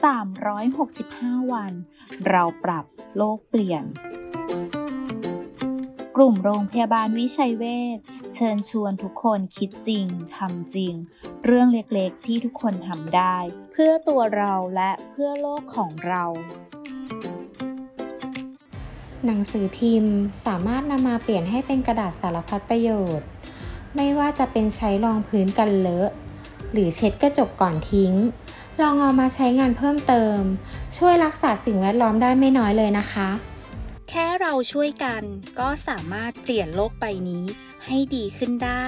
365 วัน เราปรับโลกเปลี่ยน กลุ่มโรงพยาบาลวิชัยเวชเชิญชวนทุกคนคิดจริงทำจริง เรื่องเล็กๆที่ทุกคนทำได้ เพื่อตัวเราและเพื่อโลกของเรา หนังสือพิมพ์สามารถนำมาเปลี่ยนให้เป็นกระดาษสารพัดประโยชน์ ไม่ว่าจะเป็นใช้รองพื้นกันเลอะ หรือเช็ดกระจกก่อนทิ้ง ลองเอามาใช้งานเพิ่มเติม ช่วยรักษาสิ่งแวดล้อมได้ไม่น้อยเลยนะคะ แค่เราช่วยกันก็สามารถเปลี่ยนโลกใบนี้ให้ดีขึ้นได้